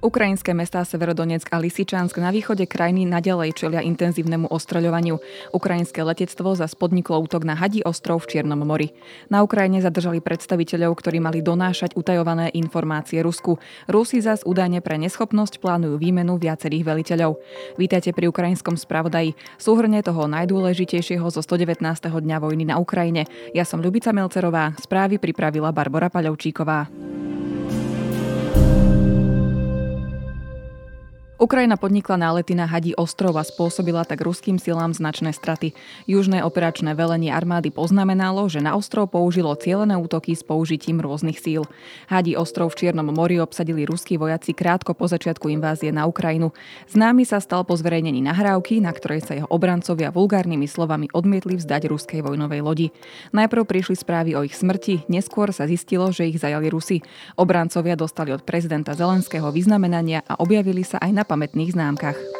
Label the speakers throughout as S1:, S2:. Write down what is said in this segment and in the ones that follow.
S1: Ukrajinské mestá Severodonetsk a Lisičansk na východe krajiny nadalej čelia intenzívnemu ostreľovaniu. Ukrajinské letectvo za spodniklo útok na Hadí ostrov v Čiernom mori. Na Ukrajine zadržali predstaviteľov, ktorí mali donášať utajované informácie Rusku. Rusi zas údajne pre neschopnosť plánujú výmenu viacerých veliteľov. Vítajte pri ukrajinskom spravodaji. Súhrne toho najdôležitejšieho zo 119. dňa vojny na Ukrajine. Ja som Ľubica Melcerová, správy pripravila Barbara Paľovčíková. Ukrajina podnikla nálety na Hadí ostrov a spôsobila tak ruským silám značné straty. Južné operačné velenie armády poznamenalo, že na ostrov použilo cielené útoky s použitím rôznych síl. Hadí ostrov v Čiernom mori obsadili ruskí vojaci krátko po začiatku invázie na Ukrajinu. Známy sa stal po zverejnení nahrávky, na ktorej sa jeho obrancovia vulgárnymi slovami odmietli vzdať ruskej vojnovej lodi. Najprv prišli správy o ich smrti, neskôr sa zistilo, že ich zajali Rusi. Obrancovia dostali od prezidenta Zelenského vyznamenania a objavili sa aj na pamätných známkach.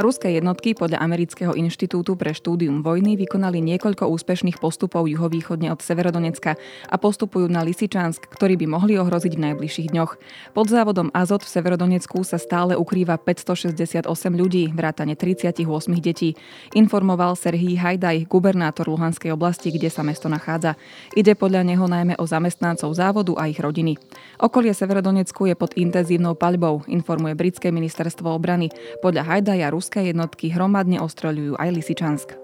S1: Ruské jednotky podľa Amerického inštitútu pre štúdium vojny vykonali niekoľko úspešných postupov juhovýchodne od Severodonecka a postupujú na Lisičansk, ktorý by mohli ohroziť v najbližších dňoch. Pod závodom Azot v Severodonecku sa stále ukrýva 568 ľudí, vrátane 38 detí. Informoval Serhii Hajdaj, gubernátor Luhanskej oblasti, kde sa mesto nachádza. Ide podľa neho najmä o zamestnancov závodu a ich rodiny. Okolie Severodonecku je pod intenzívnou paľbou, informuje britské ministerstvo obrany. Podľa Hajdaja Rus ruské jednotky hromadne ostreľujú aj Lisičansk.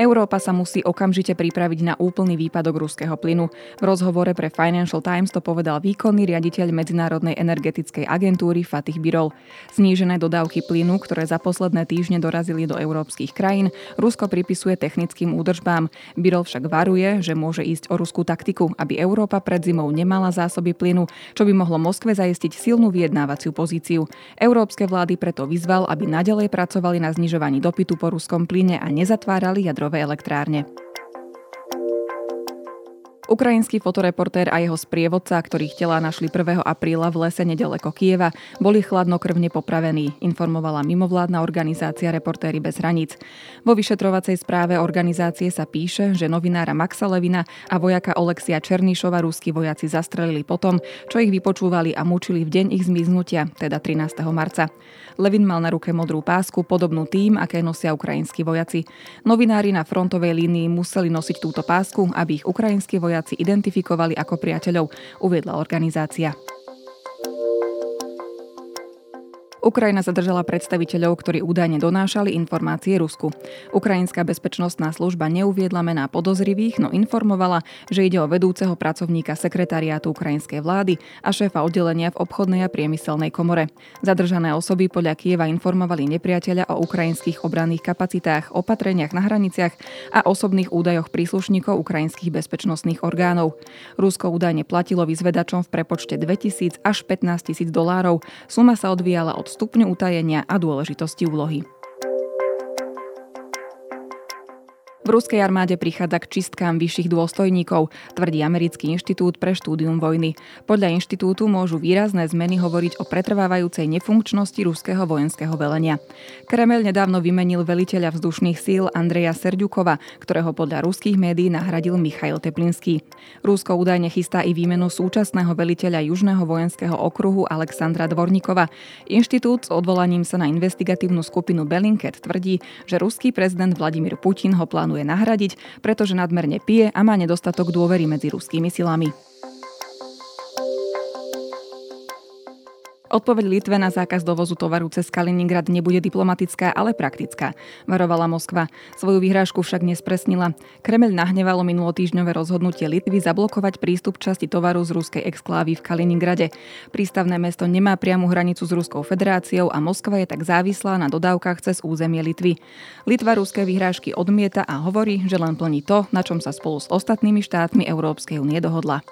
S1: Európa sa musí okamžite pripraviť na úplný výpadok ruského plynu. V rozhovore pre Financial Times to povedal výkonný riaditeľ Medzinárodnej energetickej agentúry Fatih Birol. Znížené dodávky plynu, ktoré za posledné týždne dorazili do európskych krajín, Rusko pripisuje technickým údržbám. Birol však varuje, že môže ísť o ruskú taktiku, aby Európa pred zimou nemala zásoby plynu, čo by mohlo Moskve zajistiť silnú vyjednávaciu pozíciu. Európske vlády preto vyzval, aby nadalej pracovali na znižovaní dopytu po ruskom plyne a nezatvárali jadrové jadrové elektrárne. Ukrajinský fotoreportér a jeho sprievodca, ktorých tela našli 1. apríla v lese nedaleko Kieva, boli chladnokrvne popravení, informovala mimovládna organizácia Reportéry bez hraníc. Vo vyšetrovacej správe organizácie sa píše, že novinára Maxa Levina a vojaka Olexia Černíšova ruskí vojaci zastrelili potom, čo ich vypočúvali a mučili v deň ich zmiznutia, teda 13. marca. Levin mal na ruke modrú pásku, podobnú tým, aké nosia ukrajinskí vojaci. Novinári na frontovej línii museli nosiť túto pásku, aby ich ukrajinskí vojaci vojaci identifikovali ako priateľov, uviedla organizácia. Ukrajina zadržala predstaviteľov, ktorí údajne donášali informácie Rusku. Ukrajinská bezpečnostná služba neuviedla mená podozrivých, no informovala, že ide o vedúceho pracovníka sekretariátu ukrajinskej vlády a šéfa oddelenia v obchodnej a priemyselnej komore. Zadržané osoby podľa Kieva informovali nepriateľa o ukrajinských obranných kapacitách, opatreniach na hraniciach a osobných údajoch príslušníkov ukrajinských bezpečnostných orgánov. Rusko údajne platilo vyzvedačom v prepočte 2000 až 15 tisíc dolárov. Suma sa odvíjala od stupňu utajenia a dôležitosti úlohy. V ruskej armáde prichádza k čistkám vyšších dôstojníkov, tvrdí Americký inštitút pre štúdium vojny. Podľa inštitútu môžu výrazné zmeny hovoriť o pretrvávajúcej nefunkčnosti ruského vojenského velenia. Kremel nedávno vymenil veliteľa vzdušných síl Andreja Serďukova, ktorého podľa ruských médií nahradil Michail Teplinský. Rusko údajne chystá i výmenu súčasného veliteľa Južného vojenského okruhu Alexandra Dvornikova. Inštitút s odvolaním sa na investigatívnu skupinu Belinket tvrdí, že ruský prezident Vladimír Putin ho plánuje plánuje nahradiť, pretože nadmerne pije a má nedostatok dôvery medzi ruskými silami. Odpoveď Litve na zákaz dovozu tovaru cez Kaliningrad nebude diplomatická, ale praktická, varovala Moskva. Svoju vyhrážku však nespresnila. Kremel nahnevalo minulotýžňové rozhodnutie Litvy zablokovať prístup časti tovaru z ruskej exklávy v Kaliningrade. Prístavné mesto nemá priamu hranicu s Ruskou federáciou a Moskva je tak závislá na dodávkach cez územie Litvy. Litva ruské vyhrážky odmieta a hovorí, že len plní to, na čom sa spolu s ostatnými štátmi Európskej únie dohodla.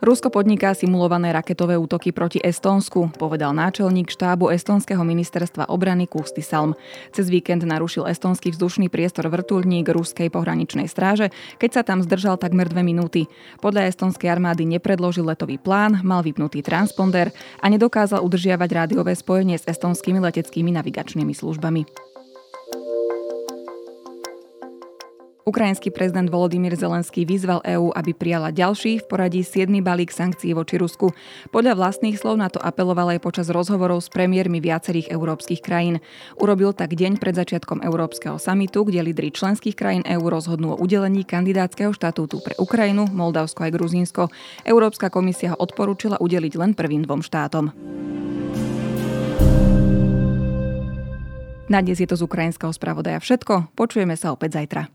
S1: Rusko podniká simulované raketové útoky proti Estónsku, povedal náčelník štábu Estónskeho ministerstva obrany Kusty Salm. Cez víkend narušil estónsky vzdušný priestor vrtulník ruskej pohraničnej stráže, keď sa tam zdržal takmer dve minúty. Podľa estónskej armády nepredložil letový plán, mal vypnutý transponder a nedokázal udržiavať rádiové spojenie s estónskymi leteckými navigačnými službami. Ukrajinský prezident Volodymyr Zelenský vyzval EÚ, aby prijala ďalší v poradí 7. balík sankcií voči Rusku. Podľa vlastných slov na to apeloval aj počas rozhovorov s premiérmi viacerých európskych krajín. Urobil tak deň pred začiatkom Európskeho samitu, kde lídry členských krajín EÚ rozhodnú o udelení kandidátskeho štatútu pre Ukrajinu, Moldavsko aj Gruzínsko. Európska komisia ho odporúčila udeliť len prvým dvom štátom. Na dnes je to z ukrajinského spravodaja všetko. Počujeme sa opäť zajtra.